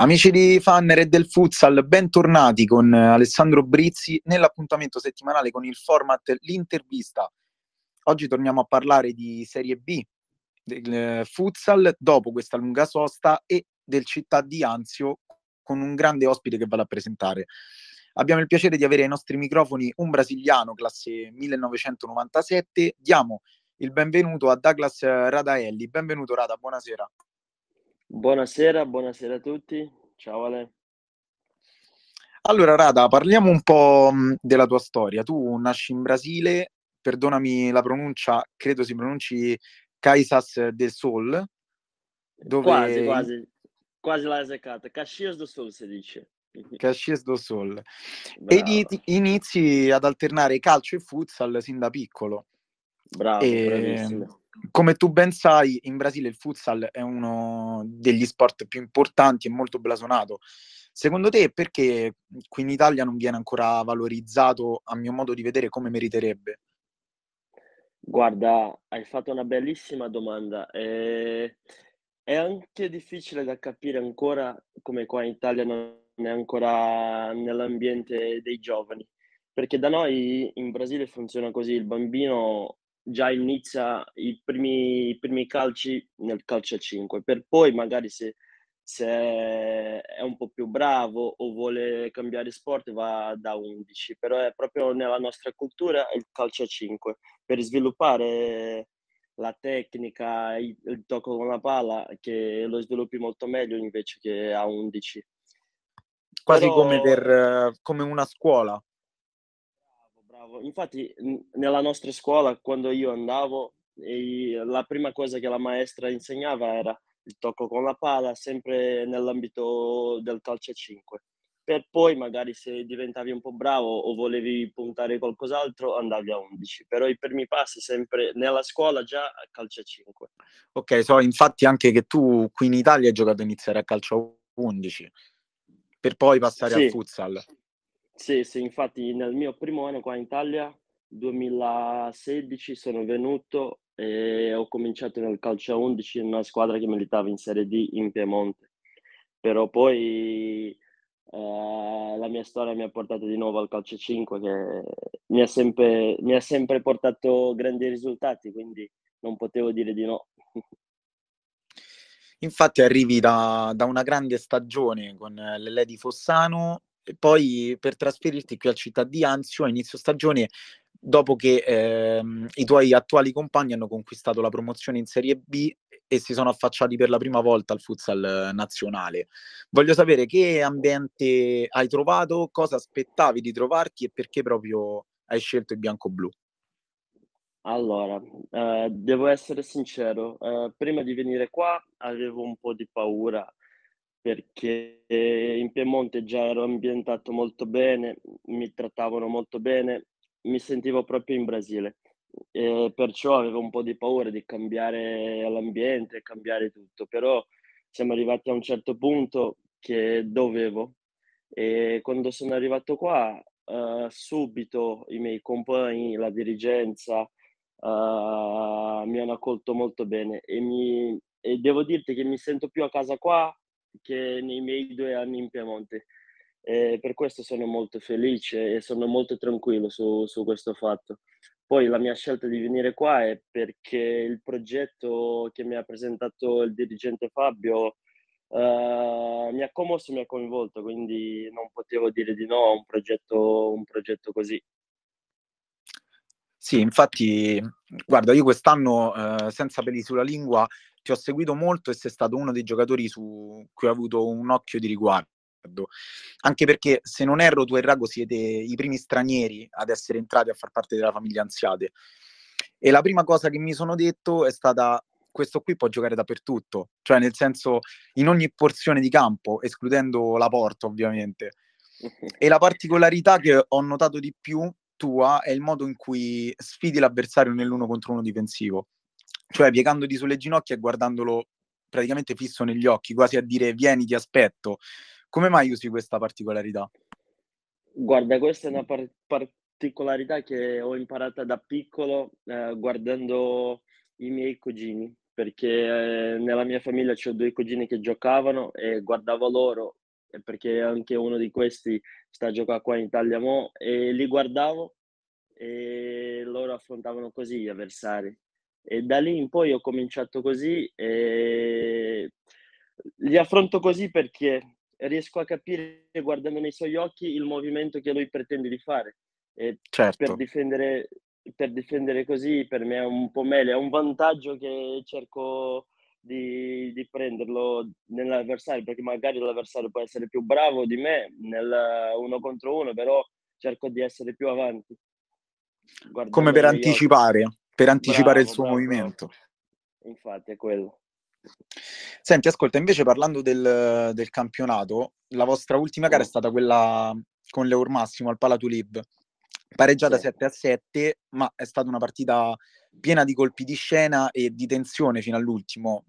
Amici di Fanner e del Futsal, bentornati con Alessandro Brizzi nell'appuntamento settimanale con il format L'intervista. Oggi torniamo a parlare di Serie B del eh, futsal dopo questa lunga sosta e del città di Anzio con un grande ospite che vado a presentare. Abbiamo il piacere di avere ai nostri microfoni un brasiliano classe 1997. Diamo il benvenuto a Douglas Radaelli. Benvenuto Rada, buonasera. Buonasera, buonasera a tutti. Ciao Ale. Allora, Rada, parliamo un po' della tua storia. Tu nasci in Brasile, perdonami la pronuncia, credo si pronunci Caisas del Sol. Dove... Quasi, quasi, quasi l'hai azzeccata. Caxias do Sul si dice. Caxias do Sol. Bravo. E inizi ad alternare calcio e futsal sin da piccolo. Bravo, e... bravissimo come tu ben sai, in Brasile il futsal è uno degli sport più importanti e molto blasonato. Secondo te perché qui in Italia non viene ancora valorizzato, a mio modo di vedere, come meriterebbe? Guarda, hai fatto una bellissima domanda. E... È anche difficile da capire ancora come qua in Italia non è ancora nell'ambiente dei giovani, perché da noi in Brasile funziona così, il bambino già inizia i primi, i primi calci nel calcio a 5, per poi magari se, se è un po' più bravo o vuole cambiare sport va da 11, però è proprio nella nostra cultura il calcio a 5, per sviluppare la tecnica, il, il tocco con la palla, che lo sviluppi molto meglio invece che a 11. Quasi Però... come, per, come una scuola. Bravo, infatti nella nostra scuola quando io andavo la prima cosa che la maestra insegnava era il tocco con la palla, sempre nell'ambito del calcio a 5. Per poi magari se diventavi un po' bravo o volevi puntare qualcos'altro andavi a 11, però i primi passi sempre nella scuola già a calcio a 5. Ok, so infatti anche che tu qui in Italia hai giocato a iniziare a calcio a 11 per poi passare sì. al futsal. Sì, sì, infatti nel mio primo anno qua in Italia, 2016, sono venuto e ho cominciato nel calcio a 11 in una squadra che militava in Serie D in Piemonte. Però poi eh, la mia storia mi ha portato di nuovo al calcio a 5 che mi ha sempre, mi ha sempre portato grandi risultati, quindi non potevo dire di no. Infatti arrivi da, da una grande stagione con l'Ele di Fossano e poi per trasferirti qui al Città di Anzio a inizio stagione dopo che ehm, i tuoi attuali compagni hanno conquistato la promozione in Serie B e si sono affacciati per la prima volta al futsal nazionale. Voglio sapere che ambiente hai trovato, cosa aspettavi di trovarti e perché proprio hai scelto il bianco-blu. Allora, eh, devo essere sincero, eh, prima di venire qua avevo un po' di paura perché in Piemonte già ero ambientato molto bene, mi trattavano molto bene, mi sentivo proprio in Brasile. E perciò avevo un po' di paura di cambiare l'ambiente, cambiare tutto, però siamo arrivati a un certo punto che dovevo. E quando sono arrivato qua uh, subito i miei compagni, la dirigenza uh, mi hanno accolto molto bene e, mi, e devo dirti che mi sento più a casa qua che nei miei due anni in Piemonte. E per questo sono molto felice e sono molto tranquillo su, su questo fatto. Poi la mia scelta di venire qua è perché il progetto che mi ha presentato il dirigente Fabio uh, mi ha commosso, mi ha coinvolto, quindi non potevo dire di no a un progetto, un progetto così. Sì, infatti, guarda, io quest'anno, eh, senza peli sulla lingua, ti ho seguito molto e sei stato uno dei giocatori su cui ho avuto un occhio di riguardo. Anche perché, se non erro, tu e Rago siete i primi stranieri ad essere entrati a far parte della famiglia Anziate. E la prima cosa che mi sono detto è stata questo qui può giocare dappertutto, cioè nel senso in ogni porzione di campo, escludendo la porta ovviamente. E la particolarità che ho notato di più tua è il modo in cui sfidi l'avversario nell'uno contro uno difensivo cioè piegandoti sulle ginocchia e guardandolo praticamente fisso negli occhi, quasi a dire vieni, ti aspetto. Come mai usi questa particolarità? Guarda, questa è una par- particolarità che ho imparata da piccolo eh, guardando i miei cugini, perché eh, nella mia famiglia ho due cugini che giocavano e guardavo loro perché anche uno di questi sta a giocare qua in Italia mo, e li guardavo e loro affrontavano così gli avversari. E da lì in poi ho cominciato così e li affronto così perché riesco a capire guardando nei suoi occhi il movimento che lui pretende di fare. E certo. per, difendere, per difendere così per me è un po' meglio, è un vantaggio che cerco di, di, prenderlo nell'avversario, perché magari l'avversario può essere più bravo di me nel uno contro uno, però cerco di essere più avanti. Come per anticipare, per anticipare bravo, il suo bravo, movimento. Bravo. Infatti è quello. Senti, ascolta, invece parlando del, del, campionato, la vostra ultima gara è stata quella con l'Eur Massimo al Palatulib, pareggiata sì. 7 a 7, ma è stata una partita piena di colpi di scena e di tensione fino all'ultimo.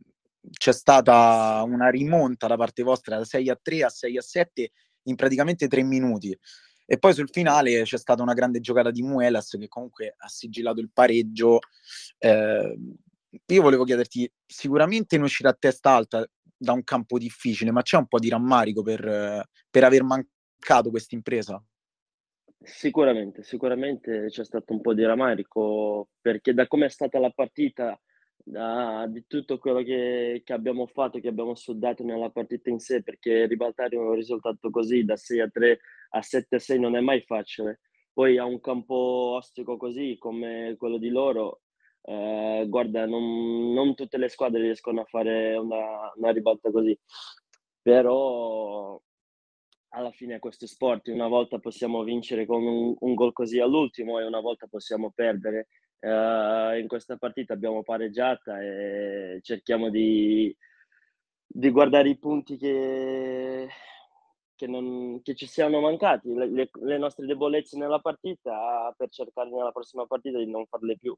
C'è stata una rimonta da parte vostra da 6 a 3 a 6 a 7 in praticamente tre minuti. E poi sul finale c'è stata una grande giocata di Muelas che comunque ha sigillato il pareggio. Eh, io volevo chiederti, sicuramente non uscire a testa alta da un campo difficile, ma c'è un po' di rammarico per, per aver mancato questa impresa? Sicuramente, sicuramente c'è stato un po' di rammarico perché da come è stata la partita, da, di tutto quello che, che, abbiamo fatto, che abbiamo sudato nella partita in sé, perché ribaltare un risultato così da 6 a 3 a 7 a 6 non è mai facile. Poi a un campo ostico così come quello di loro, eh, guarda, non, non, tutte le squadre riescono a fare una, una ribalta così, però alla fine questo sport, una volta possiamo vincere con un, un gol così all'ultimo e una volta possiamo perdere. Uh, in questa partita abbiamo pareggiata e cerchiamo di, di guardare i punti che, che, non, che, ci siano mancati, le, le, nostre debolezze nella partita per cercare nella prossima partita di non farle più.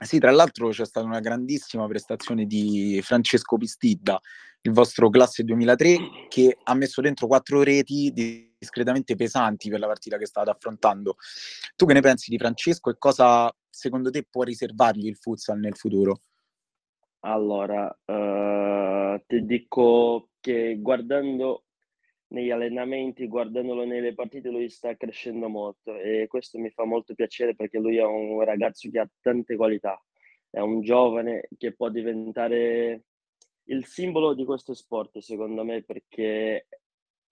Sì, tra l'altro c'è stata una grandissima prestazione di Francesco Pistidda, il vostro classe 2003, che ha messo dentro quattro reti discretamente pesanti per la partita che state affrontando. Tu che ne pensi di Francesco e cosa secondo te può riservargli il futsal nel futuro? Allora, uh, ti dico che guardando negli allenamenti, guardandolo nelle partite, lui sta crescendo molto e questo mi fa molto piacere perché lui è un ragazzo che ha tante qualità, è un giovane che può diventare il simbolo di questo sport, secondo me, perché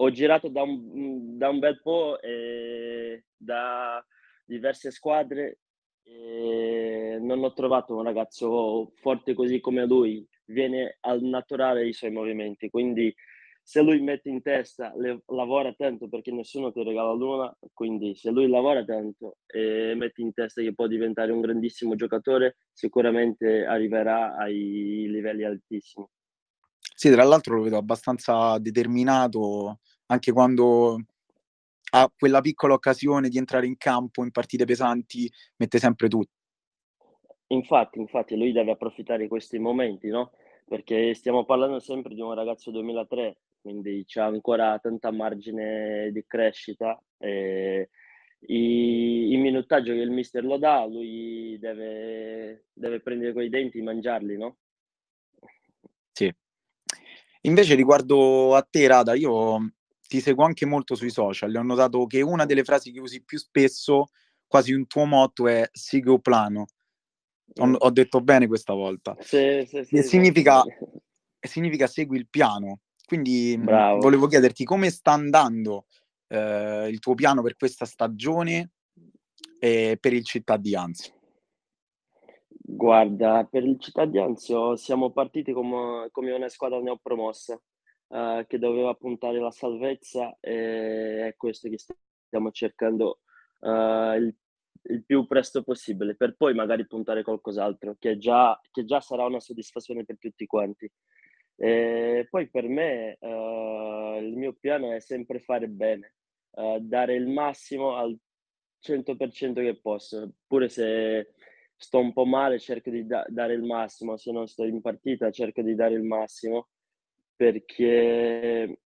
ho girato da un, da un bel po' e da diverse squadre e non ho trovato un ragazzo forte così come lui, viene al naturale i suoi movimenti, quindi se lui mette in testa, le, lavora tanto perché nessuno ti regala l'una, quindi se lui lavora tanto e mette in testa che può diventare un grandissimo giocatore, sicuramente arriverà ai livelli altissimi. Sì, tra l'altro lo vedo abbastanza determinato anche quando ha quella piccola occasione di entrare in campo in partite pesanti, mette sempre tutto. Infatti, infatti, lui deve approfittare di questi momenti, no? Perché stiamo parlando sempre di un ragazzo 2003 quindi c'è ancora tanta margine di crescita. E i, il minutaggio che il mister lo dà, lui deve, deve prendere quei denti e mangiarli, no? Sì. Invece riguardo a te, Rada, io ti seguo anche molto sui social. Ho notato che una delle frasi che usi più spesso, quasi un tuo motto, è sigo plano. Ho, mm. ho detto bene questa volta. Sì, sì, sì, significa, significa segui il piano. Quindi Bravo. volevo chiederti come sta andando eh, il tuo piano per questa stagione e per il Città di Anzio. Guarda, per il Città di Anzio siamo partiti come, come una squadra neopromossa eh, che doveva puntare la salvezza e è questo che stiamo cercando eh, il, il, più presto possibile per poi magari puntare qualcos'altro che già, che già sarà una soddisfazione per tutti quanti. E poi per me uh, il mio piano è sempre fare bene, uh, dare il massimo al 100% che posso, pure se sto un po' male cerco di da- dare il massimo, se non sto in partita cerco di dare il massimo perché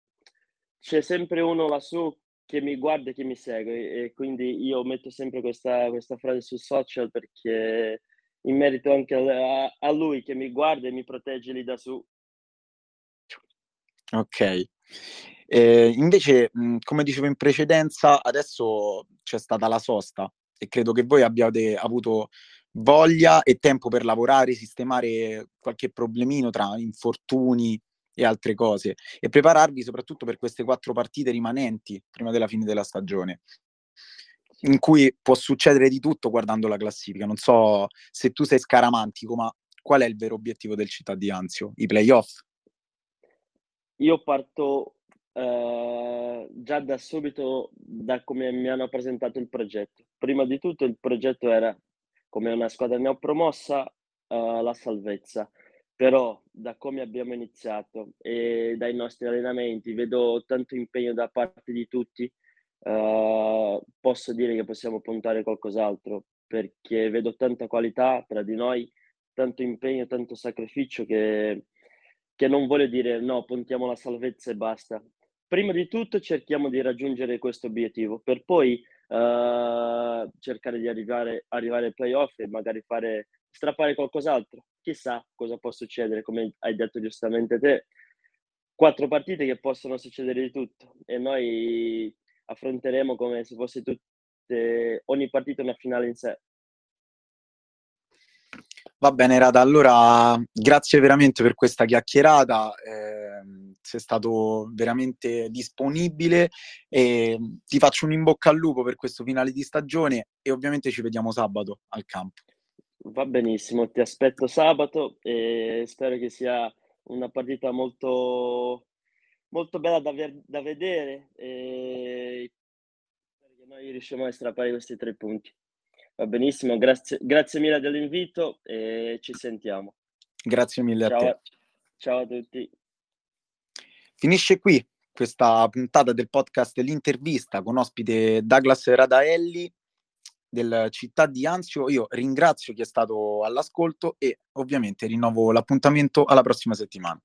c'è sempre uno lassù che mi guarda e che mi segue e quindi io metto sempre questa, questa frase su social perché in merito anche a, a lui che mi guarda e mi protegge lì da su. Ok. Eh, invece, come dicevo in precedenza, adesso c'è stata la sosta e credo che voi abbiate avuto voglia e tempo per lavorare, sistemare qualche problemino tra infortuni e altre cose e prepararvi soprattutto per queste quattro partite rimanenti prima della fine della stagione in cui può succedere di tutto guardando la classifica. Non so se tu sei scaramantico, ma qual è il vero obiettivo del Città di Anzio? I playoff? Io parto eh, già da subito da come mi hanno presentato il progetto. Prima di tutto il progetto era come una squadra neopromossa uh, la salvezza, però da come abbiamo iniziato e dai nostri allenamenti vedo tanto impegno da parte di tutti, uh, posso dire che possiamo puntare qualcos'altro perché vedo tanta qualità tra di noi, tanto impegno, tanto sacrificio che, che non voglio dire no, puntiamo la salvezza e basta. Prima di tutto cerchiamo di raggiungere questo obiettivo per poi uh, cercare di arrivare, arrivare ai playoff e magari fare, strappare qualcos'altro. Chissà cosa può succedere, come hai detto giustamente te. Quattro partite che possono succedere di tutto e noi affronteremo come se fosse tutte, ogni partita una finale in sé. Va bene, Rada. Allora, grazie veramente per questa chiacchierata. Eh, sei stato veramente disponibile e ti faccio un in bocca al lupo per questo finale di stagione e ovviamente ci vediamo sabato al campo. Va benissimo, ti aspetto sabato e spero che sia una partita molto, molto bella da, ver- da vedere e che noi riusciamo a strappare questi tre punti. Va benissimo, grazie, grazie mille dell'invito e ci sentiamo. Grazie mille ciao, a te. Ciao a tutti. Finisce qui questa puntata del podcast L'intervista con ospite Douglas Radaelli del Città di Anzio. Io ringrazio chi è stato all'ascolto e ovviamente rinnovo l'appuntamento alla prossima settimana.